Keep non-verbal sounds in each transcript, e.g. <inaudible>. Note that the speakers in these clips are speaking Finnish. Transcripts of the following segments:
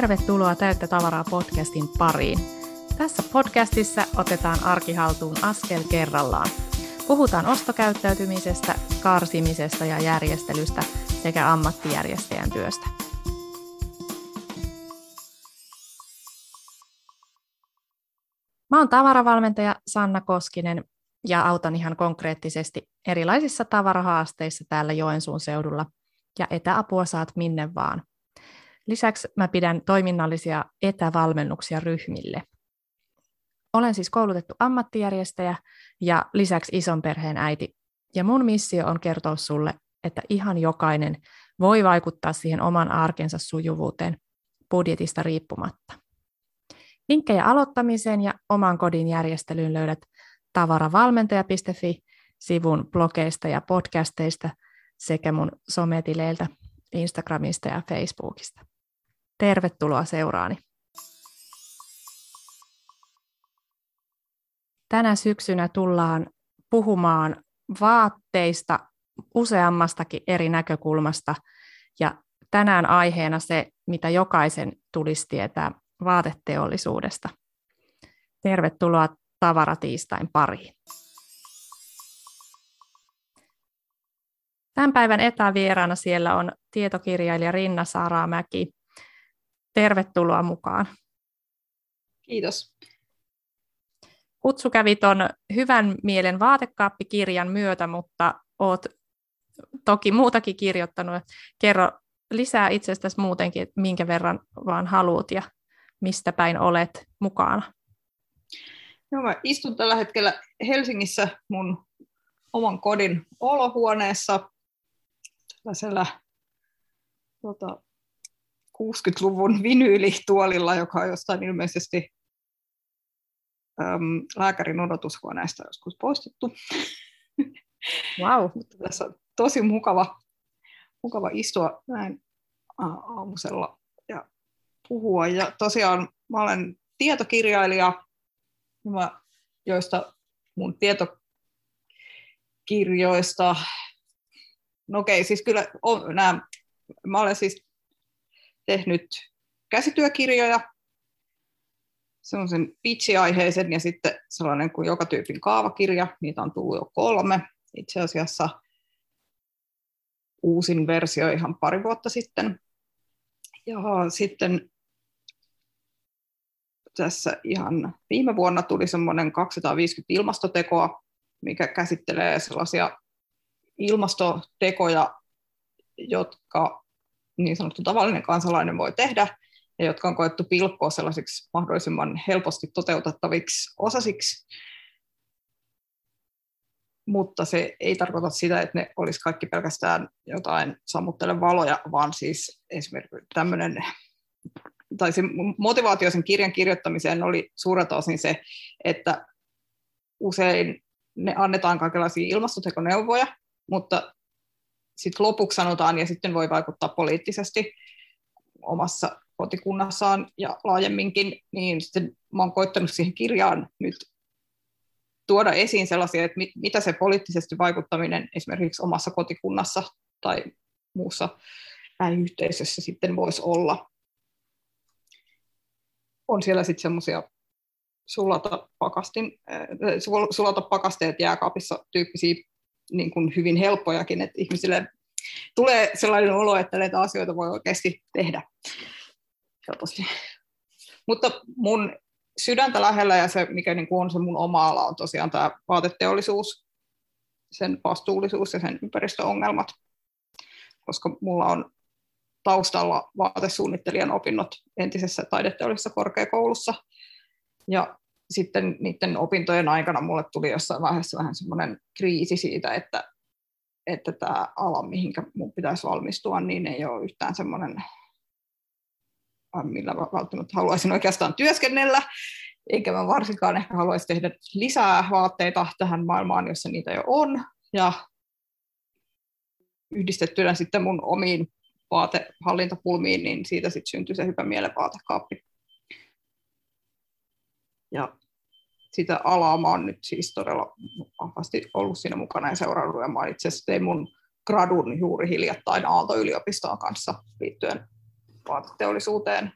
Tervetuloa Täyttä tavaraa podcastin pariin. Tässä podcastissa otetaan arkihaltuun askel kerrallaan. Puhutaan ostokäyttäytymisestä, karsimisesta ja järjestelystä sekä ammattijärjestäjän työstä. Mä oon tavaravalmentaja Sanna Koskinen ja autan ihan konkreettisesti erilaisissa tavarahaasteissa täällä Joensuun seudulla ja etäapua saat minne vaan. Lisäksi mä pidän toiminnallisia etävalmennuksia ryhmille. Olen siis koulutettu ammattijärjestäjä ja lisäksi ison perheen äiti. Ja mun missio on kertoa sulle, että ihan jokainen voi vaikuttaa siihen oman arkensa sujuvuuteen budjetista riippumatta. Linkkejä aloittamiseen ja oman kodin järjestelyyn löydät tavaravalmentaja.fi-sivun blogeista ja podcasteista sekä mun sometileiltä Instagramista ja Facebookista. Tervetuloa seuraani. Tänä syksynä tullaan puhumaan vaatteista useammastakin eri näkökulmasta ja tänään aiheena se, mitä jokaisen tulisi tietää vaateteollisuudesta. Tervetuloa tavaratiistain pariin. Tämän päivän etävieraana siellä on tietokirjailija Rinna Saramäki. Tervetuloa mukaan. Kiitos. Kutsu kävi tuon Hyvän mielen vaatekaappikirjan myötä, mutta olet toki muutakin kirjoittanut. Kerro lisää itsestäsi muutenkin, että minkä verran vaan haluat ja mistä päin olet mukana. Joo, mä istun tällä hetkellä Helsingissä mun oman kodin olohuoneessa tällaisella tota, 60-luvun vinyylituolilla, joka on jostain ilmeisesti äm, lääkärin odotushuoneesta joskus poistettu. Wow. <laughs> Mutta tässä on tosi mukava, mukava istua näin aamusella ja puhua. Ja tosiaan mä olen tietokirjailija, mä, joista mun tietokirjoista, no okei, siis kyllä on, nämä, mä olen siis tehnyt käsityökirjoja, semmoisen pitch-aiheisen ja sitten sellainen kuin joka tyypin kaavakirja, niitä on tullut jo kolme. Itse asiassa uusin versio ihan pari vuotta sitten. Ja sitten tässä ihan viime vuonna tuli semmoinen 250 ilmastotekoa, mikä käsittelee sellaisia ilmastotekoja, jotka niin sanottu tavallinen kansalainen voi tehdä, ja jotka on koettu pilkkoa sellaisiksi mahdollisimman helposti toteutettaviksi osasiksi. Mutta se ei tarkoita sitä, että ne olisi kaikki pelkästään jotain sammuttele valoja, vaan siis esimerkiksi tämmöinen, tai se motivaatio sen kirjan kirjoittamiseen oli suurelta osin se, että usein ne annetaan kaikenlaisia ilmastotekoneuvoja, mutta sitten lopuksi sanotaan, ja sitten voi vaikuttaa poliittisesti omassa kotikunnassaan ja laajemminkin, niin sitten mä oon koittanut siihen kirjaan nyt tuoda esiin sellaisia, että mit, mitä se poliittisesti vaikuttaminen esimerkiksi omassa kotikunnassa tai muussa yhteisössä sitten voisi olla. On siellä sitten semmoisia sulata, pakastin, äh, sulata pakasteet jääkaapissa tyyppisiä niin kuin hyvin helppojakin, että ihmisille tulee sellainen olo, että näitä asioita voi oikeasti tehdä helposti. Mutta mun sydäntä lähellä ja se, mikä niin kuin on se mun oma ala, on tosiaan tämä vaateteollisuus, sen vastuullisuus ja sen ympäristöongelmat, koska mulla on taustalla vaatesuunnittelijan opinnot entisessä taideteollisessa korkeakoulussa. Ja sitten niiden opintojen aikana mulle tuli jossain vaiheessa vähän semmoinen kriisi siitä, että, että tämä ala, mihinkä mun pitäisi valmistua, niin ei ole yhtään semmoinen, millä välttämättä haluaisin oikeastaan työskennellä, eikä mä varsinkaan ehkä haluaisi tehdä lisää vaatteita tähän maailmaan, jossa niitä jo on, ja yhdistettynä sitten mun omiin vaatehallintapulmiin, niin siitä sitten syntyi se hyvä mielen vaatekaappi. Ja sitä alaa mä oon nyt siis todella vahvasti ollut siinä mukana ja seurannut. Ja mä itse asiassa tein mun gradun juuri hiljattain Aalto-yliopistoon kanssa liittyen vaateteollisuuteen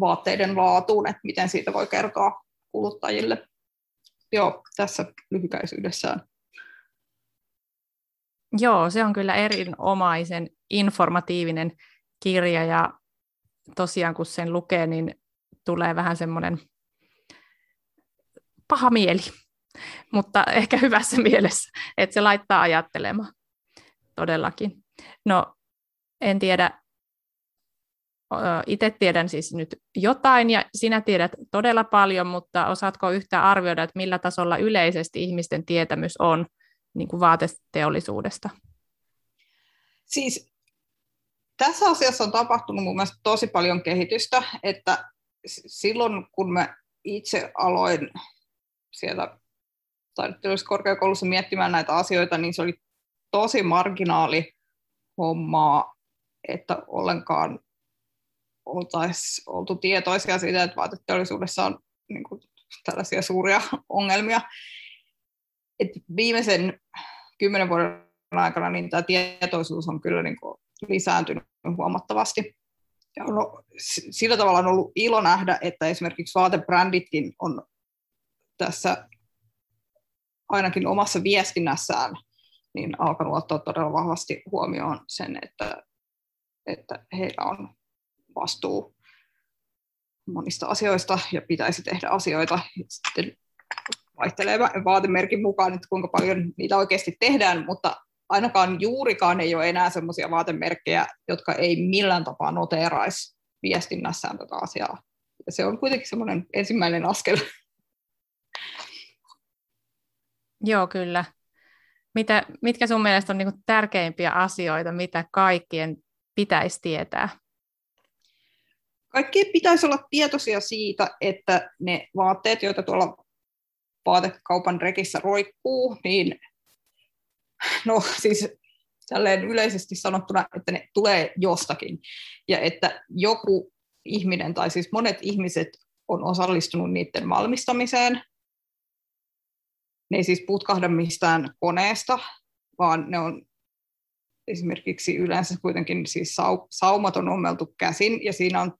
vaatteiden laatuun, että miten siitä voi kertoa kuluttajille. Joo, tässä lyhykäisyydessään. Joo, se on kyllä erinomaisen informatiivinen kirja ja tosiaan kun sen lukee, niin tulee vähän semmoinen paha mieli, mutta ehkä hyvässä <laughs> mielessä, että se laittaa ajattelemaan todellakin. No, en tiedä, itse tiedän siis nyt jotain ja sinä tiedät todella paljon, mutta osaatko yhtään arvioida, että millä tasolla yleisesti ihmisten tietämys on niin kuin vaateteollisuudesta? Siis tässä asiassa on tapahtunut mun mielestä tosi paljon kehitystä, että silloin kun mä itse aloin siellä korkeakoulussa miettimään näitä asioita, niin se oli tosi marginaali hommaa, että ollenkaan oltaisiin oltu tietoisia siitä, että vaateteollisuudessa on niin kuin, tällaisia suuria <laughs> ongelmia. Et viimeisen kymmenen vuoden aikana niin tämä tietoisuus on kyllä niin kuin, lisääntynyt huomattavasti. On, sillä tavalla on ollut ilo nähdä, että esimerkiksi vaatebränditkin on tässä ainakin omassa viestinnässään niin alkanut ottaa todella vahvasti huomioon sen, että, että heillä on vastuu monista asioista ja pitäisi tehdä asioita. Sitten vaihtelee vaatemerkin mukaan, että kuinka paljon niitä oikeasti tehdään, mutta ainakaan juurikaan ei ole enää sellaisia vaatemerkkejä, jotka ei millään tapaa noteeraisi viestinnässään tätä asiaa. Ja se on kuitenkin semmoinen ensimmäinen askel. Joo, kyllä. Mitä, mitkä sun mielestä on niin tärkeimpiä asioita, mitä kaikkien pitäisi tietää? Kaikkien pitäisi olla tietoisia siitä, että ne vaatteet, joita tuolla vaatekaupan rekissä roikkuu, niin <laughs> no siis tälleen yleisesti sanottuna, että ne tulee jostakin. Ja että joku ihminen, tai siis monet ihmiset on osallistunut niiden valmistamiseen. Ne ei siis putkahda mistään koneesta, vaan ne on esimerkiksi yleensä kuitenkin siis saumat on ommeltu käsin, ja siinä on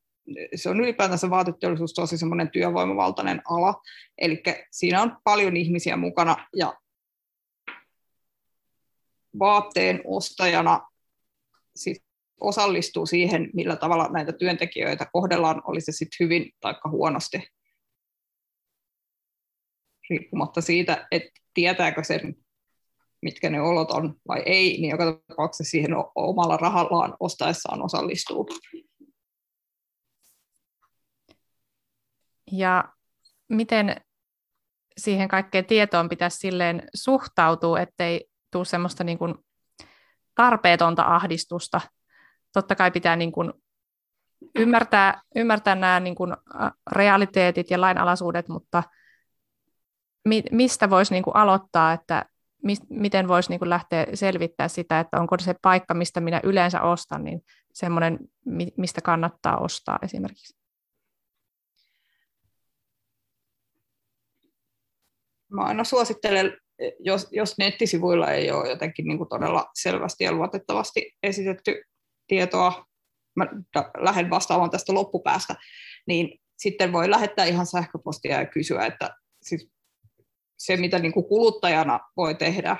se on ylipäätänsä vaateteollisuus tosi semmoinen työvoimavaltainen ala, eli siinä on paljon ihmisiä mukana, ja vaatteen ostajana sit osallistuu siihen, millä tavalla näitä työntekijöitä kohdellaan, oli se sitten hyvin tai huonosti. Riippumatta siitä, että tietääkö sen, mitkä ne olot on vai ei, niin joka tapauksessa siihen omalla rahallaan ostaessaan osallistuu. Ja miten siihen kaikkeen tietoon pitäisi silleen suhtautua, ettei tule semmoista niin kuin tarpeetonta ahdistusta. Totta kai pitää niin kuin ymmärtää, ymmärtää nämä niin kuin realiteetit ja lainalaisuudet, mutta mi, mistä voisi niin kuin aloittaa, että mi, miten voisi niin kuin lähteä selvittää sitä, että onko se paikka, mistä minä yleensä ostan, niin semmoinen, mistä kannattaa ostaa esimerkiksi. Mä aina suosittelen jos, jos nettisivuilla ei ole jotenkin niin kuin todella selvästi ja luotettavasti esitetty tietoa, mä lähden vastaamaan tästä loppupäästä, niin sitten voi lähettää ihan sähköpostia ja kysyä, että siis se, mitä niin kuin kuluttajana voi tehdä,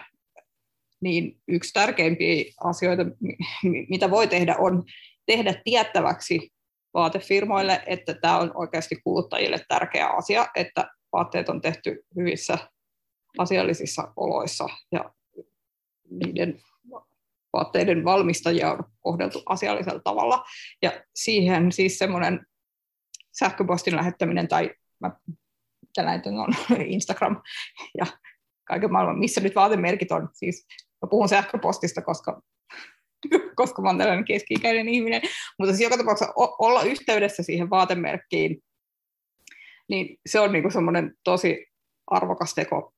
niin yksi tärkeimpiä asioita, mitä voi tehdä, on tehdä tiettäväksi vaatefirmoille, että tämä on oikeasti kuluttajille tärkeä asia, että vaatteet on tehty hyvissä asiallisissa oloissa ja niiden vaatteiden valmistajia on kohdeltu asiallisella tavalla. Ja siihen siis semmoinen sähköpostin lähettäminen tai mä, tällainen on <laughs> Instagram ja kaiken maailman, missä nyt vaatemerkit on. Siis mä puhun sähköpostista, koska, <laughs> koska mä olen tällainen keski-ikäinen ihminen, mutta siis joka tapauksessa olla yhteydessä siihen vaatemerkkiin, niin se on niinku semmoinen tosi arvokas teko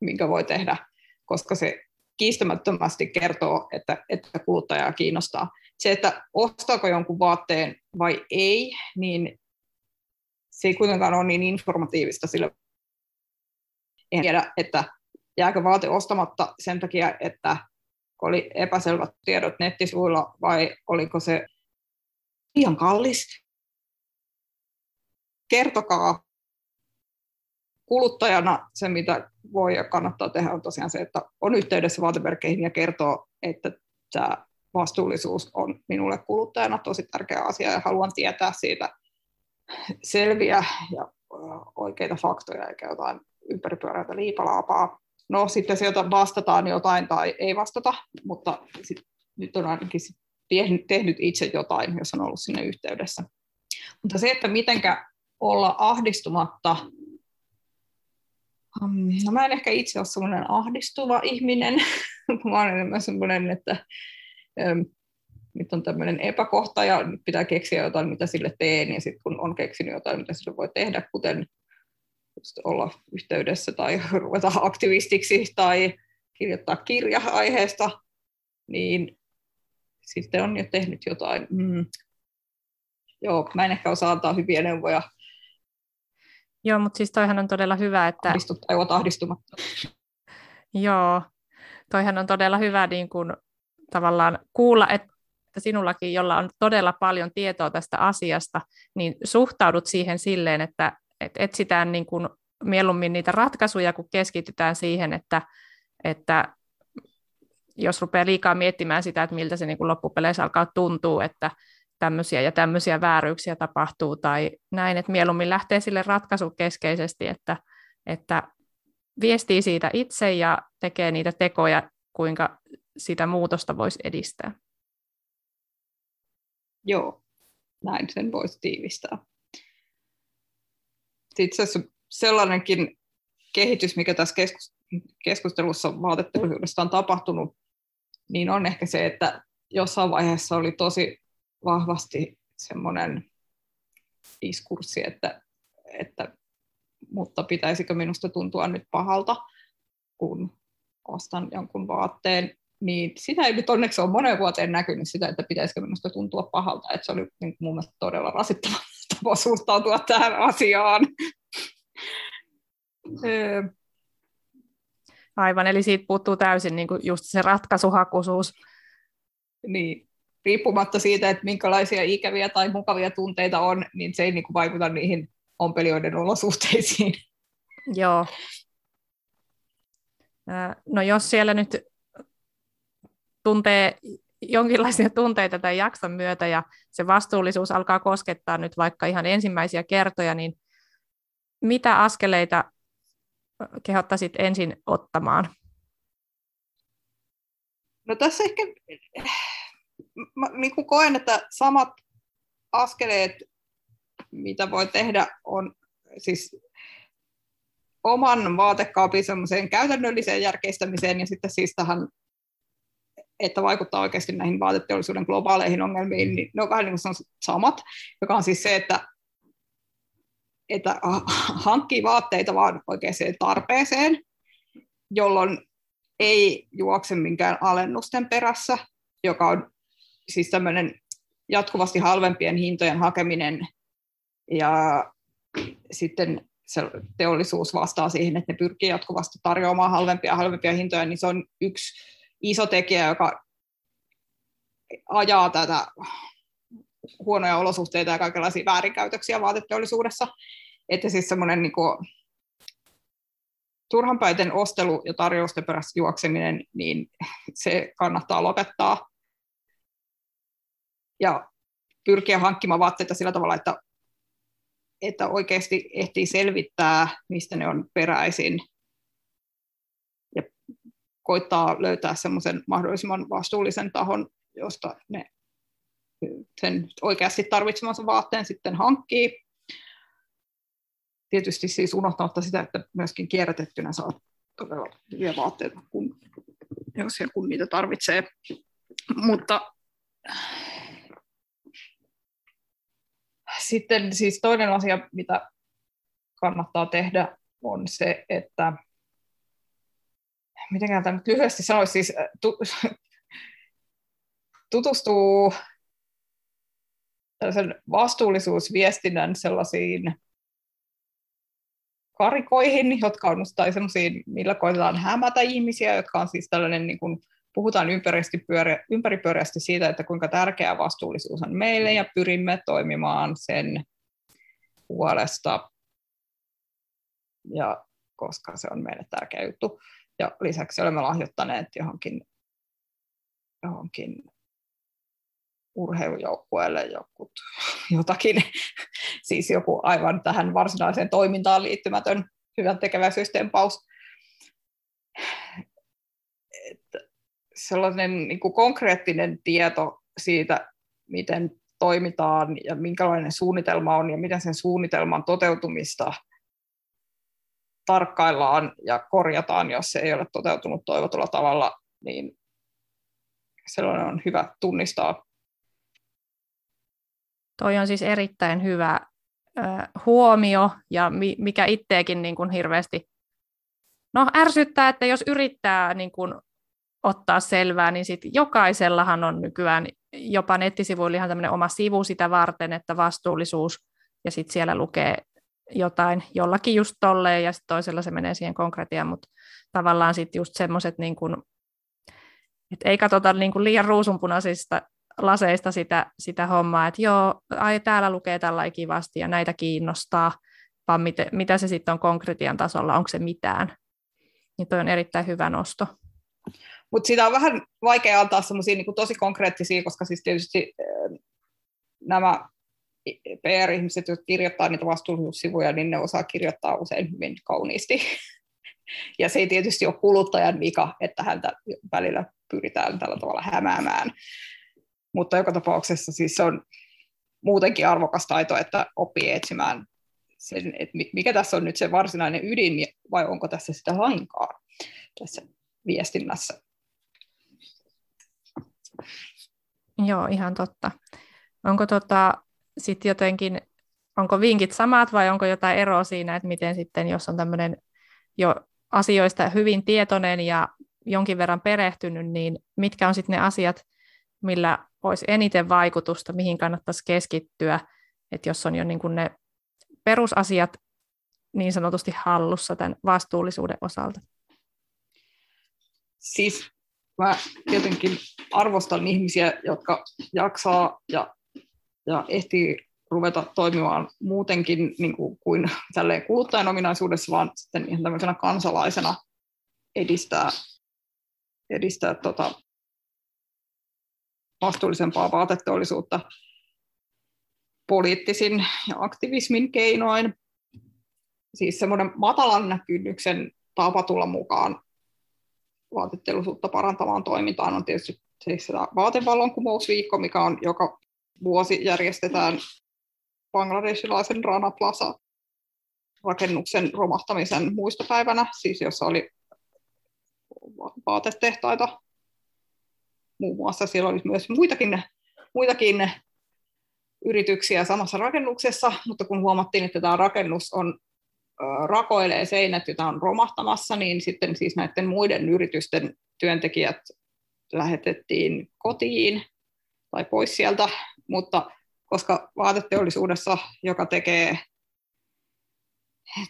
minkä voi tehdä, koska se kiistämättömästi kertoo, että, että kuluttajaa kiinnostaa. Se, että ostaako jonkun vaatteen vai ei, niin se ei kuitenkaan ole niin informatiivista, sillä en tiedä, että jääkö vaate ostamatta sen takia, että oli epäselvät tiedot nettisivuilla vai oliko se liian kallis kertokaa kuluttajana se, mitä voi ja kannattaa tehdä, on tosiaan se, että on yhteydessä vaatemerkkeihin ja kertoo, että tämä vastuullisuus on minulle kuluttajana tosi tärkeä asia ja haluan tietää siitä selviä ja oikeita faktoja eikä jotain ympäripyöräitä liipalaapaa. No sitten sieltä vastataan jotain tai ei vastata, mutta sit, nyt on ainakin sit tehnyt itse jotain, jos on ollut sinne yhteydessä. Mutta se, että mitenkä olla ahdistumatta, um, no mä en ehkä itse ole semmoinen ahdistuva ihminen, <laughs> mä olen enemmän semmoinen, että um, nyt on tämmöinen epäkohta ja nyt pitää keksiä jotain, mitä sille teen, ja sitten kun on keksinyt jotain, mitä sille voi tehdä, kuten olla yhteydessä tai <laughs> ruveta aktivistiksi tai kirjoittaa kirja aiheesta, niin sitten on jo tehnyt jotain. Mm. Joo, mä en ehkä osaa antaa hyviä neuvoja. Joo, mutta siis toihan on todella hyvä, että... Ahdistut tai oot ahdistumatta. Joo, toihan on todella hyvä niin kuin, tavallaan kuulla, että sinullakin, jolla on todella paljon tietoa tästä asiasta, niin suhtaudut siihen silleen, että, että etsitään niin kuin mieluummin niitä ratkaisuja, kun keskitytään siihen, että, että jos rupeaa liikaa miettimään sitä, että miltä se niin kuin loppupeleissä alkaa tuntua, että tämmöisiä ja tämmöisiä vääryyksiä tapahtuu tai näin, että mieluummin lähtee sille ratkaisukeskeisesti, että, että viestii siitä itse ja tekee niitä tekoja, kuinka sitä muutosta voisi edistää. Joo, näin sen voisi tiivistää. Itse asiassa sellainenkin kehitys, mikä tässä keskustelussa vaateteollisuudesta on tapahtunut, niin on ehkä se, että jossain vaiheessa oli tosi vahvasti semmoinen diskurssi, että, että mutta pitäisikö minusta tuntua nyt pahalta, kun ostan jonkun vaatteen, niin sitä ei nyt onneksi ole moneen vuoteen näkynyt sitä, että pitäisikö minusta tuntua pahalta, että se oli niin mun mielestä todella rasittava <laughs> tapa suhtautua tähän asiaan. <laughs> Aivan, eli siitä puuttuu täysin niin kuin just se ratkaisuhakuisuus. Niin, riippumatta siitä, että minkälaisia ikäviä tai mukavia tunteita on, niin se ei niin kuin vaikuta niihin ompelijoiden olosuhteisiin. Joo. No jos siellä nyt tuntee jonkinlaisia tunteita tämän jakson myötä ja se vastuullisuus alkaa koskettaa nyt vaikka ihan ensimmäisiä kertoja, niin mitä askeleita kehottaisit ensin ottamaan? No tässä ehkä mä niin kuin koen, että samat askeleet, mitä voi tehdä, on siis oman vaatekaapin semmoiseen käytännölliseen järkeistämiseen ja sitten siis tähän, että vaikuttaa oikeasti näihin vaateteollisuuden globaaleihin ongelmiin, niin ne on vähän niin kuin samat, joka on siis se, että että hankkii vaatteita vaan oikeaan tarpeeseen, jolloin ei juokse minkään alennusten perässä, joka on siis tämmöinen jatkuvasti halvempien hintojen hakeminen ja sitten se teollisuus vastaa siihen, että ne pyrkii jatkuvasti tarjoamaan halvempia ja halvempia hintoja, niin se on yksi iso tekijä, joka ajaa tätä huonoja olosuhteita ja kaikenlaisia väärinkäytöksiä vaateteollisuudessa. Että siis semmoinen niin turhanpäiten ostelu ja tarjousten perässä juokseminen, niin se kannattaa lopettaa. Ja pyrkiä hankkimaan vaatteita sillä tavalla, että, että oikeasti ehtii selvittää, mistä ne on peräisin. Ja koittaa löytää semmoisen mahdollisimman vastuullisen tahon, josta ne sen oikeasti tarvitsemansa vaatteen sitten hankkii. Tietysti siis unohtamatta sitä, että myöskin kierrätettynä saa todella hyviä vaatteita, kun, jos ja kun niitä tarvitsee. Mutta sitten siis toinen asia, mitä kannattaa tehdä, on se, että miten tämä nyt lyhyesti sanoisi, siis <laughs> tutustuu tällaisen vastuullisuusviestinnän sellaisiin karikoihin, jotka on tai sellaisiin, millä koitetaan hämätä ihmisiä, jotka on siis tällainen, niin kuin, puhutaan ympäripyöreästi siitä, että kuinka tärkeää vastuullisuus on meille ja pyrimme toimimaan sen puolesta, ja koska se on meille tärkeä juttu. Ja lisäksi olemme lahjoittaneet johonkin, johonkin urheilujoukkueelle jokut, jotakin, siis joku aivan tähän varsinaiseen toimintaan liittymätön hyvän tekeväisyystempaus. Sellainen niin kuin konkreettinen tieto siitä, miten toimitaan ja minkälainen suunnitelma on ja miten sen suunnitelman toteutumista tarkkaillaan ja korjataan, jos se ei ole toteutunut toivotulla tavalla, niin sellainen on hyvä tunnistaa. Toi on siis erittäin hyvä huomio ja mi, mikä itseäkin niin kuin hirveästi no, ärsyttää, että jos yrittää niin kuin ottaa selvää, niin sit jokaisellahan on nykyään jopa nettisivuilla ihan tämmöinen oma sivu sitä varten, että vastuullisuus, ja sitten siellä lukee jotain jollakin just tolleen, ja sitten toisella se menee siihen konkretiaan, mutta tavallaan sitten just semmoiset, niin kun, että ei katsota niin kuin liian ruusunpunaisista laseista sitä, sitä hommaa, että joo, ai täällä lukee tällä kivasti ja näitä kiinnostaa, vaan mit, mitä se sitten on konkretian tasolla, onko se mitään. Niin toi on erittäin hyvä nosto. Mutta sitä on vähän vaikea antaa semmoisia niin tosi konkreettisia, koska siis tietysti nämä PR-ihmiset, jotka kirjoittaa niitä vastuullisuussivuja, niin ne osaa kirjoittaa usein hyvin kauniisti. <laughs> Ja se ei tietysti ole kuluttajan vika, että häntä välillä pyritään tällä tavalla hämäämään. Mutta joka tapauksessa siis se on muutenkin arvokas taito, että oppii etsimään sen, että mikä tässä on nyt se varsinainen ydin vai onko tässä sitä lainkaan tässä viestinnässä. Joo, ihan totta. Onko tota, sitten jotenkin, onko vinkit samat vai onko jotain eroa siinä, että miten sitten, jos on tämmöinen jo asioista hyvin tietoinen ja jonkin verran perehtynyt, niin mitkä on sitten ne asiat, millä olisi eniten vaikutusta, mihin kannattaisi keskittyä, että jos on jo niin kuin ne perusasiat niin sanotusti hallussa tämän vastuullisuuden osalta? Siis mä jotenkin arvostan ihmisiä, jotka jaksaa ja, ja ehtii ruveta toimimaan muutenkin niin kuin, kuin tälleen kuluttajan ominaisuudessa, vaan sitten ihan tämmöisenä kansalaisena edistää, edistää tota, vastuullisempaa vaateteollisuutta poliittisin ja aktivismin keinoin. Siis semmoinen matalan kynnyksen tapa tulla mukaan vaateteollisuutta parantavaan toimintaan on tietysti siis vaatevallankumousviikko, mikä on joka vuosi järjestetään bangladesilaisen Rana Plaza rakennuksen romahtamisen muistopäivänä, siis jossa oli vaatetehtaita muun muassa. Siellä oli myös muitakin, muitakin yrityksiä samassa rakennuksessa, mutta kun huomattiin, että tämä rakennus on rakoilee seinät, joita on romahtamassa, niin sitten siis näiden muiden yritysten työntekijät lähetettiin kotiin tai pois sieltä, mutta koska vaateteollisuudessa, joka tekee,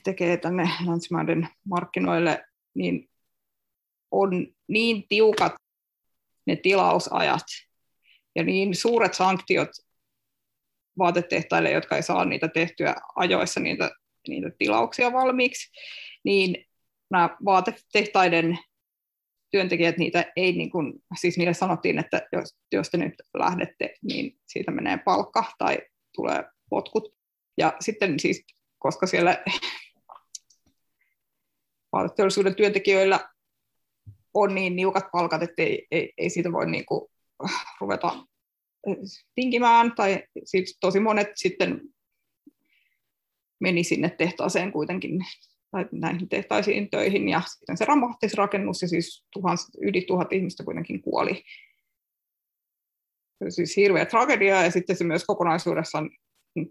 tekee tänne länsimaiden markkinoille, niin on niin tiukat ne tilausajat ja niin suuret sanktiot vaatetehtaille, jotka ei saa niitä tehtyä ajoissa, niitä niitä tilauksia valmiiksi, niin nämä vaatetehtaiden työntekijät, niitä ei niin kuin, siis niille sanottiin, että jos, jos te nyt lähdette, niin siitä menee palkka tai tulee potkut. Ja sitten siis, koska siellä <laughs> vaateteollisuuden työntekijöillä on niin niukat palkat, että ei, ei, ei siitä voi niin kuin ruveta tinkimään, tai siis tosi monet sitten meni sinne tehtaaseen kuitenkin tai näihin tehtaisiin töihin ja sitten se romahti rakennus ja siis tuhans, yli tuhat ihmistä kuitenkin kuoli. Se siis hirveä tragedia ja sitten se myös kokonaisuudessaan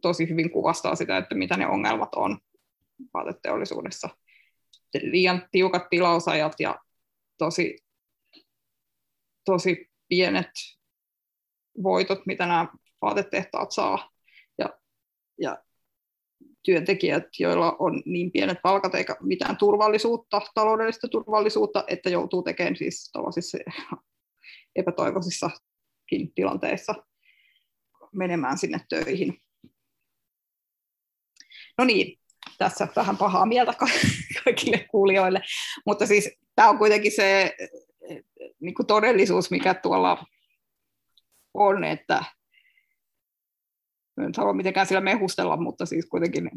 tosi hyvin kuvastaa sitä, että mitä ne ongelmat on vaateteollisuudessa. Liian tiukat tilausajat ja tosi, tosi pienet voitot, mitä nämä vaatetehtaat saa. Ja, ja työntekijät, joilla on niin pienet palkat eikä mitään turvallisuutta, taloudellista turvallisuutta, että joutuu tekemään siis tällaisissa epätoivoisissakin tilanteissa menemään sinne töihin. No niin, tässä vähän pahaa mieltä <laughs> kaikille kuulijoille, mutta siis tämä on kuitenkin se niin todellisuus, mikä tuolla on, että en halua mitenkään sillä mehustella, mutta siis kuitenkin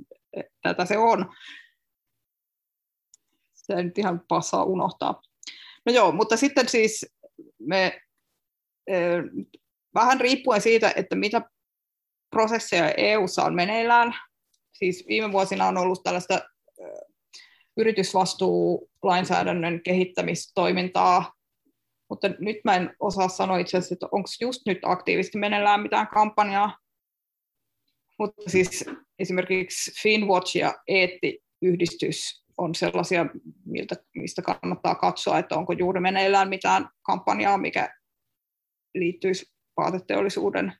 tätä se on. Se ei nyt ihan passaa unohtaa. No joo, mutta sitten siis me vähän riippuen siitä, että mitä prosesseja EU:ssa on meneillään, siis viime vuosina on ollut tällaista yritysvastuulainsäädännön kehittämistoimintaa, mutta nyt mä en osaa sanoa itse asiassa, että onko just nyt aktiivisesti meneillään mitään kampanjaa, mutta siis esimerkiksi Finwatch ja Eetti-yhdistys on sellaisia, miltä, mistä kannattaa katsoa, että onko juuri meneillään mitään kampanjaa, mikä liittyisi vaateteollisuuden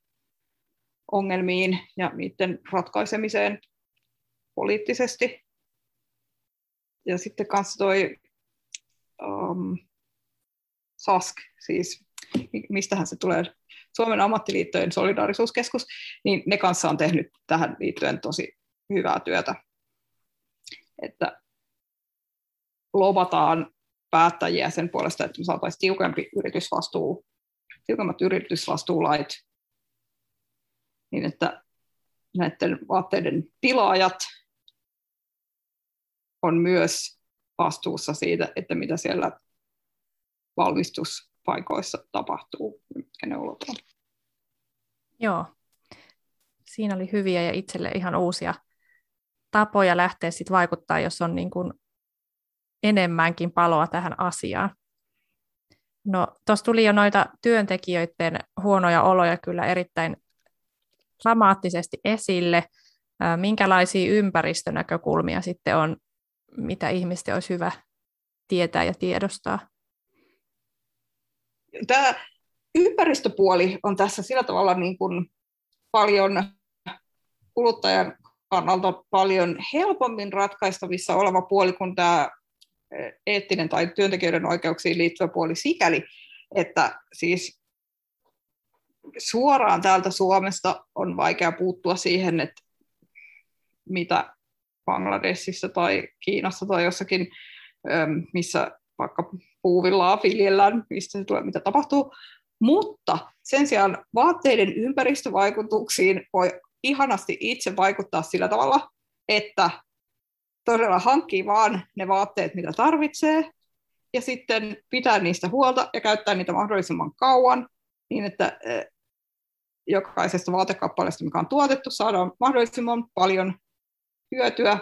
ongelmiin ja niiden ratkaisemiseen poliittisesti. Ja sitten kanssa toi um, SASK, siis mistähän se tulee, Suomen ammattiliittojen solidaarisuuskeskus, niin ne kanssa on tehnyt tähän liittyen tosi hyvää työtä. Että lovataan päättäjiä sen puolesta, että me saataisiin tiukempi yritysvastuu, tiukemmat yritysvastuulait, niin että näiden vaatteiden tilaajat on myös vastuussa siitä, että mitä siellä valmistuspaikoissa tapahtuu, on. Joo, siinä oli hyviä ja itselle ihan uusia tapoja lähteä sit vaikuttaa, jos on niin kuin enemmänkin paloa tähän asiaan. No, tuossa tuli jo noita työntekijöiden huonoja oloja kyllä erittäin dramaattisesti esille. Minkälaisia ympäristönäkökulmia sitten on, mitä ihmisten olisi hyvä tietää ja tiedostaa? Tämä ympäristöpuoli on tässä sillä tavalla niin kuin paljon kuluttajan kannalta paljon helpommin ratkaistavissa oleva puoli kuin tämä eettinen tai työntekijöiden oikeuksiin liittyvä puoli sikäli, että siis suoraan täältä Suomesta on vaikea puuttua siihen, että mitä Bangladesissa tai Kiinassa tai jossakin, missä vaikka puuvillaa viljellään, mistä se tulee, mitä tapahtuu. Mutta sen sijaan vaatteiden ympäristövaikutuksiin voi ihanasti itse vaikuttaa sillä tavalla, että todella hankkii vaan ne vaatteet, mitä tarvitsee, ja sitten pitää niistä huolta ja käyttää niitä mahdollisimman kauan, niin että jokaisesta vaatekappaleesta, mikä on tuotettu, saadaan mahdollisimman paljon hyötyä.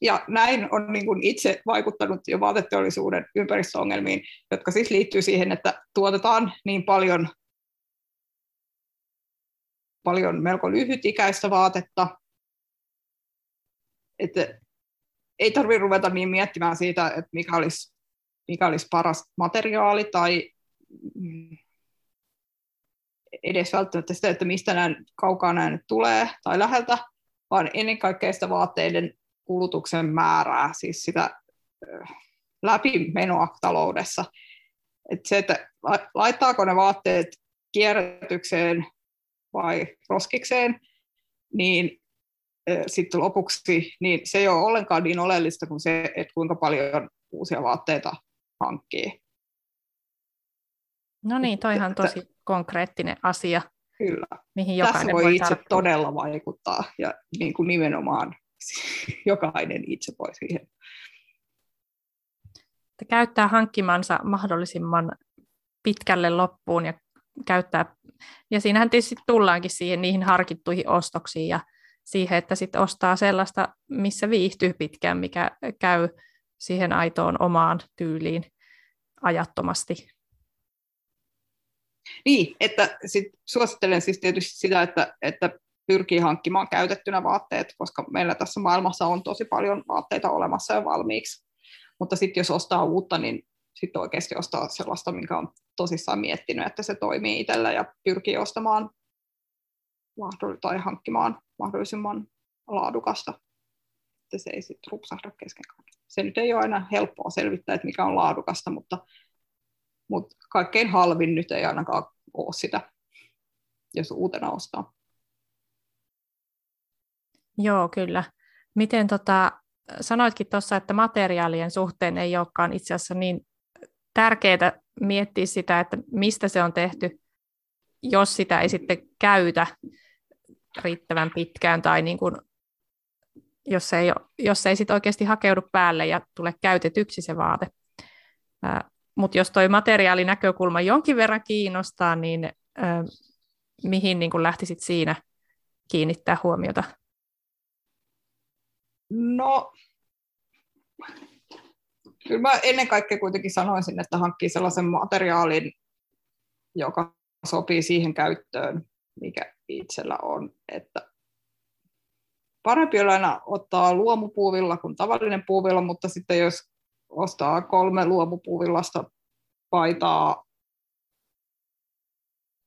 Ja näin on niin kuin itse vaikuttanut jo vaateteollisuuden ympäristöongelmiin, jotka siis liittyy siihen, että tuotetaan niin paljon, paljon melko lyhytikäistä vaatetta, että ei tarvitse ruveta niin miettimään siitä, että mikä olisi, mikä olisi paras materiaali tai edes välttämättä sitä, että mistä nämä kaukaa nyt tulee tai läheltä, vaan ennen kaikkea sitä vaatteiden kulutuksen määrää, siis sitä läpimenoa taloudessa. että se, että laittaako ne vaatteet kierrätykseen vai roskikseen, niin sitten lopuksi, niin se ei ole ollenkaan niin oleellista kuin se, että kuinka paljon uusia vaatteita hankkii. No niin, toihan tosi konkreettinen asia, Kyllä. mihin jokainen Tässä voi, voi itse tarttua. todella vaikuttaa ja niin kuin nimenomaan <laughs> jokainen itse voi siihen. Että käyttää hankkimansa mahdollisimman pitkälle loppuun ja käyttää, ja siinähän tietysti tullaankin siihen niihin harkittuihin ostoksiin ja siihen, että sit ostaa sellaista, missä viihtyy pitkään, mikä käy siihen aitoon omaan tyyliin ajattomasti. Niin, että sit suosittelen siis tietysti sitä, että, että pyrkii hankkimaan käytettynä vaatteet, koska meillä tässä maailmassa on tosi paljon vaatteita olemassa jo valmiiksi. Mutta sitten jos ostaa uutta, niin sitten oikeasti ostaa sellaista, minkä on tosissaan miettinyt, että se toimii itsellä ja pyrkii ostamaan tai hankkimaan mahdollisimman laadukasta, että se ei sitten rupsahda kesken Se nyt ei ole aina helppoa selvittää, että mikä on laadukasta, mutta, mutta kaikkein halvin nyt ei ainakaan ole sitä, jos uutena ostaa. Joo, kyllä. Miten tota, sanoitkin tuossa, että materiaalien suhteen ei olekaan itse asiassa niin tärkeää miettiä sitä, että mistä se on tehty, jos sitä ei sitten käytä riittävän pitkään tai niin kuin, jos ei, jos ei sitten oikeasti hakeudu päälle ja tule käytetyksi se vaate. Mutta jos tuo materiaalinäkökulma jonkin verran kiinnostaa, niin ää, mihin niin lähtisit siinä kiinnittää huomiota? No, kyllä mä ennen kaikkea kuitenkin sanoisin, että hankkii sellaisen materiaalin, joka sopii siihen käyttöön, mikä itsellä on. Että parempi on aina ottaa luomupuuvilla kuin tavallinen puuvilla, mutta sitten jos ostaa kolme luomupuuvillasta paitaa,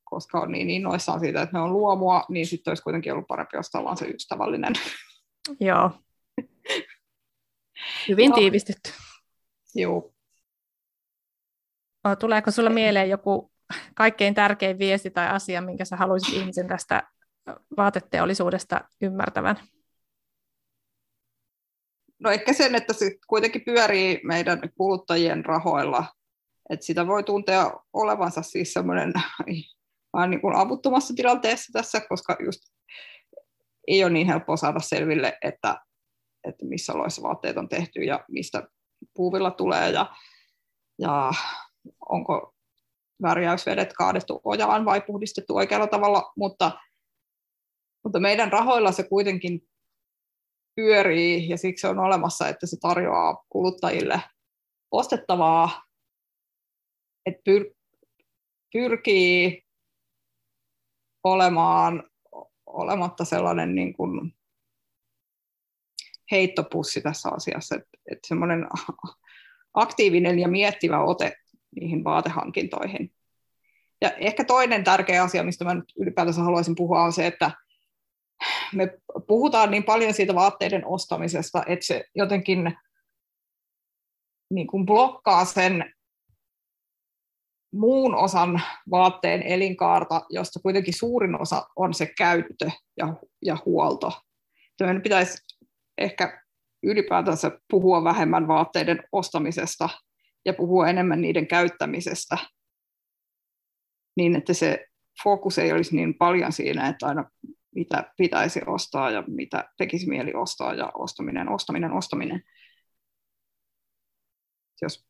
koska on niin innoissaan siitä, että ne on luomua, niin sitten olisi kuitenkin ollut parempi ostaa vain se yksi tavallinen. Joo. Hyvin tiivistetty. Joo. Tuleeko sinulle mieleen joku kaikkein tärkein viesti tai asia, minkä sä haluaisit ihmisen tästä vaateteollisuudesta ymmärtävän? No ehkä sen, että se kuitenkin pyörii meidän kuluttajien rahoilla. Että sitä voi tuntea olevansa siis semmoinen <laughs> vähän niin kuin avuttomassa tilanteessa tässä, koska just ei ole niin helppoa saada selville, että, että missä oloissa vaatteet on tehty ja mistä puuvilla tulee ja, ja onko värjäysvedet kaadettu ojaan vai puhdistettu oikealla tavalla, mutta, mutta meidän rahoilla se kuitenkin pyörii ja siksi on olemassa, että se tarjoaa kuluttajille ostettavaa, että pyr- pyrkii olemaan olematta sellainen niin kuin heittopussi tässä asiassa, että, että semmoinen <laughs> aktiivinen ja miettivä ote niihin vaatehankintoihin. Ja ehkä toinen tärkeä asia, mistä mä nyt ylipäätänsä haluaisin puhua, on se, että me puhutaan niin paljon siitä vaatteiden ostamisesta, että se jotenkin niin kuin blokkaa sen muun osan vaatteen elinkaarta, josta kuitenkin suurin osa on se käyttö ja, ja huolto. Meidän pitäisi ehkä ylipäätänsä puhua vähemmän vaatteiden ostamisesta ja puhua enemmän niiden käyttämisestä, niin että se fokus ei olisi niin paljon siinä, että aina mitä pitäisi ostaa ja mitä tekisi mieli ostaa ja ostaminen, ostaminen, ostaminen. Jos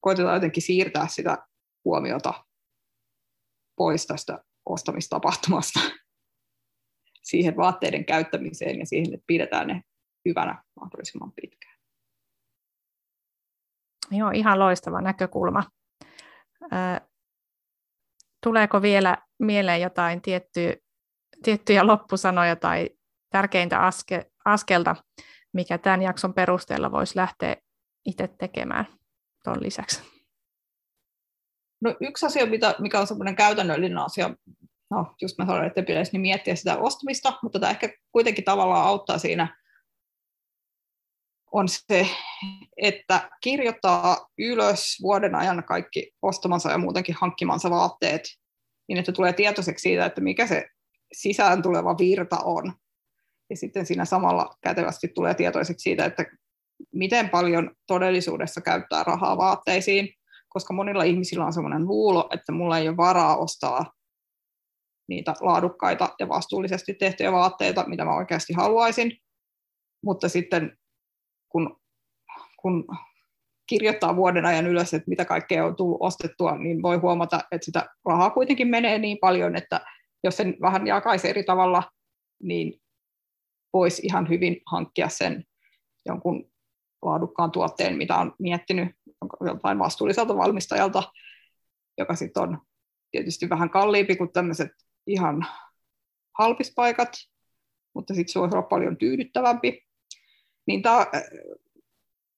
koitetaan jotenkin siirtää sitä huomiota pois tästä ostamistapahtumasta <laughs> siihen vaatteiden käyttämiseen ja siihen, että pidetään ne hyvänä mahdollisimman pitkään. Joo, ihan loistava näkökulma. Tuleeko vielä mieleen jotain tiettyä, tiettyjä loppusanoja tai tärkeintä aske, askelta, mikä tämän jakson perusteella voisi lähteä itse tekemään tuon lisäksi? No yksi asia, mikä on semmoinen käytännöllinen asia, no just mä sanoin, että pitäisi niin miettiä sitä ostamista, mutta tämä ehkä kuitenkin tavallaan auttaa siinä, on se, että kirjoittaa ylös vuoden ajan kaikki ostamansa ja muutenkin hankkimansa vaatteet, niin että tulee tietoiseksi siitä, että mikä se sisään tuleva virta on. Ja sitten siinä samalla kätevästi tulee tietoiseksi siitä, että miten paljon todellisuudessa käyttää rahaa vaatteisiin, koska monilla ihmisillä on sellainen luulo, että mulla ei ole varaa ostaa niitä laadukkaita ja vastuullisesti tehtyjä vaatteita, mitä mä oikeasti haluaisin. Mutta sitten kun, kun kirjoittaa vuoden ajan ylös, että mitä kaikkea on tullut ostettua, niin voi huomata, että sitä rahaa kuitenkin menee niin paljon, että jos sen vähän jakaisi eri tavalla, niin voisi ihan hyvin hankkia sen jonkun laadukkaan tuotteen, mitä on miettinyt jotain vastuulliselta valmistajalta, joka sitten on tietysti vähän kalliimpi kuin tämmöiset ihan halpispaikat, mutta sitten se voisi olla paljon tyydyttävämpi. Niin tämä äh,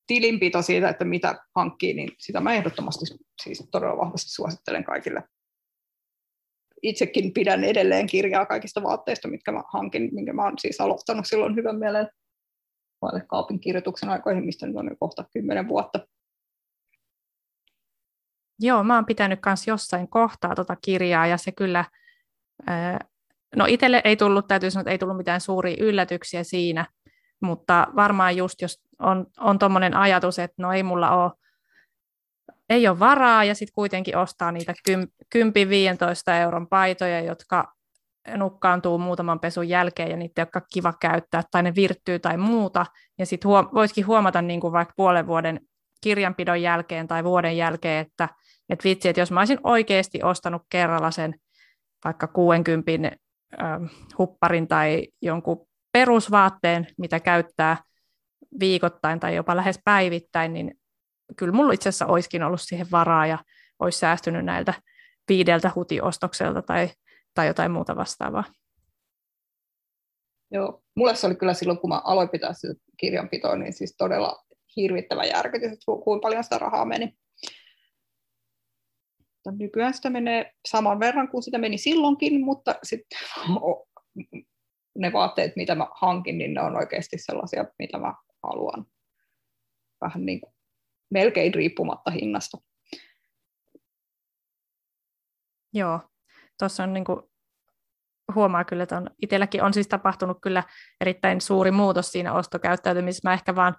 tilinpito siitä, että mitä hankkii, niin sitä mä ehdottomasti siis todella vahvasti suosittelen kaikille. Itsekin pidän edelleen kirjaa kaikista vaatteista, mitkä mä hankin, minkä mä oon siis aloittanut silloin hyvän mielen kaapin kirjoituksen aikoihin, mistä nyt on jo kohta kymmenen vuotta. Joo, mä oon pitänyt myös jossain kohtaa tuota kirjaa ja se kyllä, No itselle ei tullut, täytyy sanoa, että ei tullut mitään suuria yllätyksiä siinä, mutta varmaan just jos on, on tuommoinen ajatus, että no ei mulla ole, ei ole varaa ja sitten kuitenkin ostaa niitä 10-15 euron paitoja, jotka nukkaantuu muutaman pesun jälkeen ja niitä ole kiva käyttää tai ne virttyy tai muuta. Ja sitten huom- voisikin huomata niin kuin vaikka puolen vuoden kirjanpidon jälkeen tai vuoden jälkeen, että, että vitsi, että jos mä olisin oikeasti ostanut kerralla sen vaikka 60 äh, hupparin tai jonkun perusvaatteen, mitä käyttää viikoittain tai jopa lähes päivittäin, niin kyllä mulla itse asiassa olisikin ollut siihen varaa ja olisi säästynyt näiltä viideltä hutiostokselta tai, tai jotain muuta vastaavaa. Joo, mulle se oli kyllä silloin, kun mä aloin pitää sitä kirjanpitoa, niin siis todella hirvittävä järkytys, että kuinka paljon sitä rahaa meni. Nykyään sitä menee saman verran kuin sitä meni silloinkin, mutta sitten <laughs> ne vaatteet, mitä mä hankin, niin ne on oikeasti sellaisia, mitä mä haluan. Vähän niin kuin melkein riippumatta hinnasta. Joo, tuossa on niin kuin, huomaa kyllä, että on, itselläkin on siis tapahtunut kyllä erittäin suuri muutos siinä ostokäyttäytymisessä. Mä ehkä vaan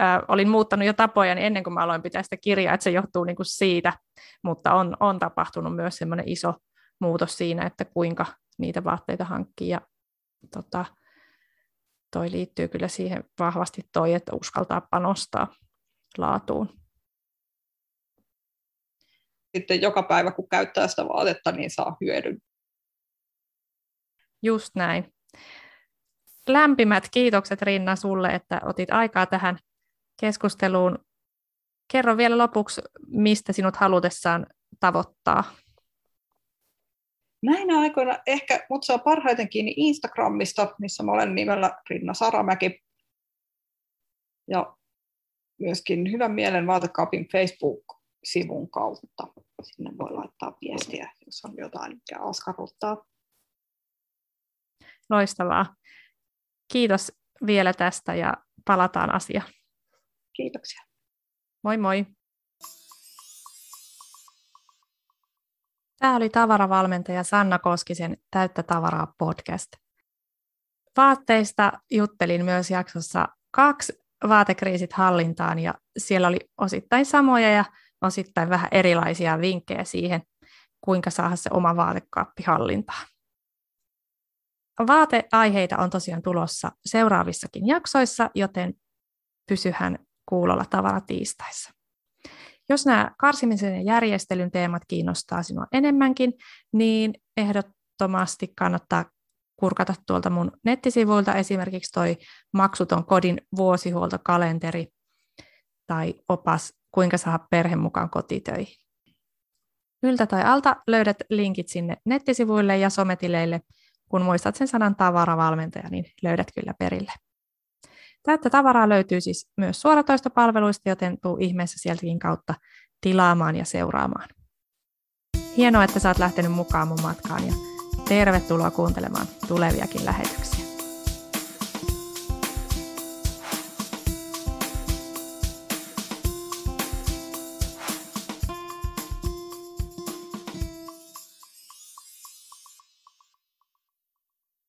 äh, olin muuttanut jo tapoja niin ennen kuin mä aloin pitää sitä kirjaa, että se johtuu niin kuin siitä, mutta on, on tapahtunut myös semmoinen iso muutos siinä, että kuinka niitä vaatteita hankkii ja tota, toi liittyy kyllä siihen vahvasti toi, että uskaltaa panostaa laatuun. Sitten joka päivä, kun käyttää sitä vaatetta, niin saa hyödyn. Just näin. Lämpimät kiitokset Rinna sulle, että otit aikaa tähän keskusteluun. Kerro vielä lopuksi, mistä sinut halutessaan tavoittaa näinä aikoina ehkä mut saa parhaiten kiinni Instagramista, missä mä olen nimellä Rinna Saramäki. Ja myöskin Hyvän mielen vaatekaapin Facebook-sivun kautta. Sinne voi laittaa viestiä, jos on jotain, mikä askarruttaa. Loistavaa. Kiitos vielä tästä ja palataan asiaan. Kiitoksia. Moi moi. Tämä oli tavaravalmentaja Sanna Koskisen Täyttä tavaraa podcast. Vaatteista juttelin myös jaksossa kaksi vaatekriisit hallintaan ja siellä oli osittain samoja ja osittain vähän erilaisia vinkkejä siihen, kuinka saada se oma vaatekaappi hallintaan. Vaateaiheita on tosiaan tulossa seuraavissakin jaksoissa, joten pysyhän kuulolla tavaratiistaissa. Jos nämä karsimisen ja järjestelyn teemat kiinnostaa sinua enemmänkin, niin ehdottomasti kannattaa kurkata tuolta mun nettisivuilta esimerkiksi toi maksuton kodin vuosihuoltokalenteri tai opas kuinka saada perhe mukaan kotitöihin. Yltä tai alta löydät linkit sinne nettisivuille ja sometileille. Kun muistat sen sanan tavaravalmentaja, niin löydät kyllä perille. Täyttä tavaraa löytyy siis myös suoratoistopalveluista, joten tuu ihmeessä sieltäkin kautta tilaamaan ja seuraamaan. Hienoa, että oot lähtenyt mukaan mun matkaan ja tervetuloa kuuntelemaan tuleviakin lähetyksiä.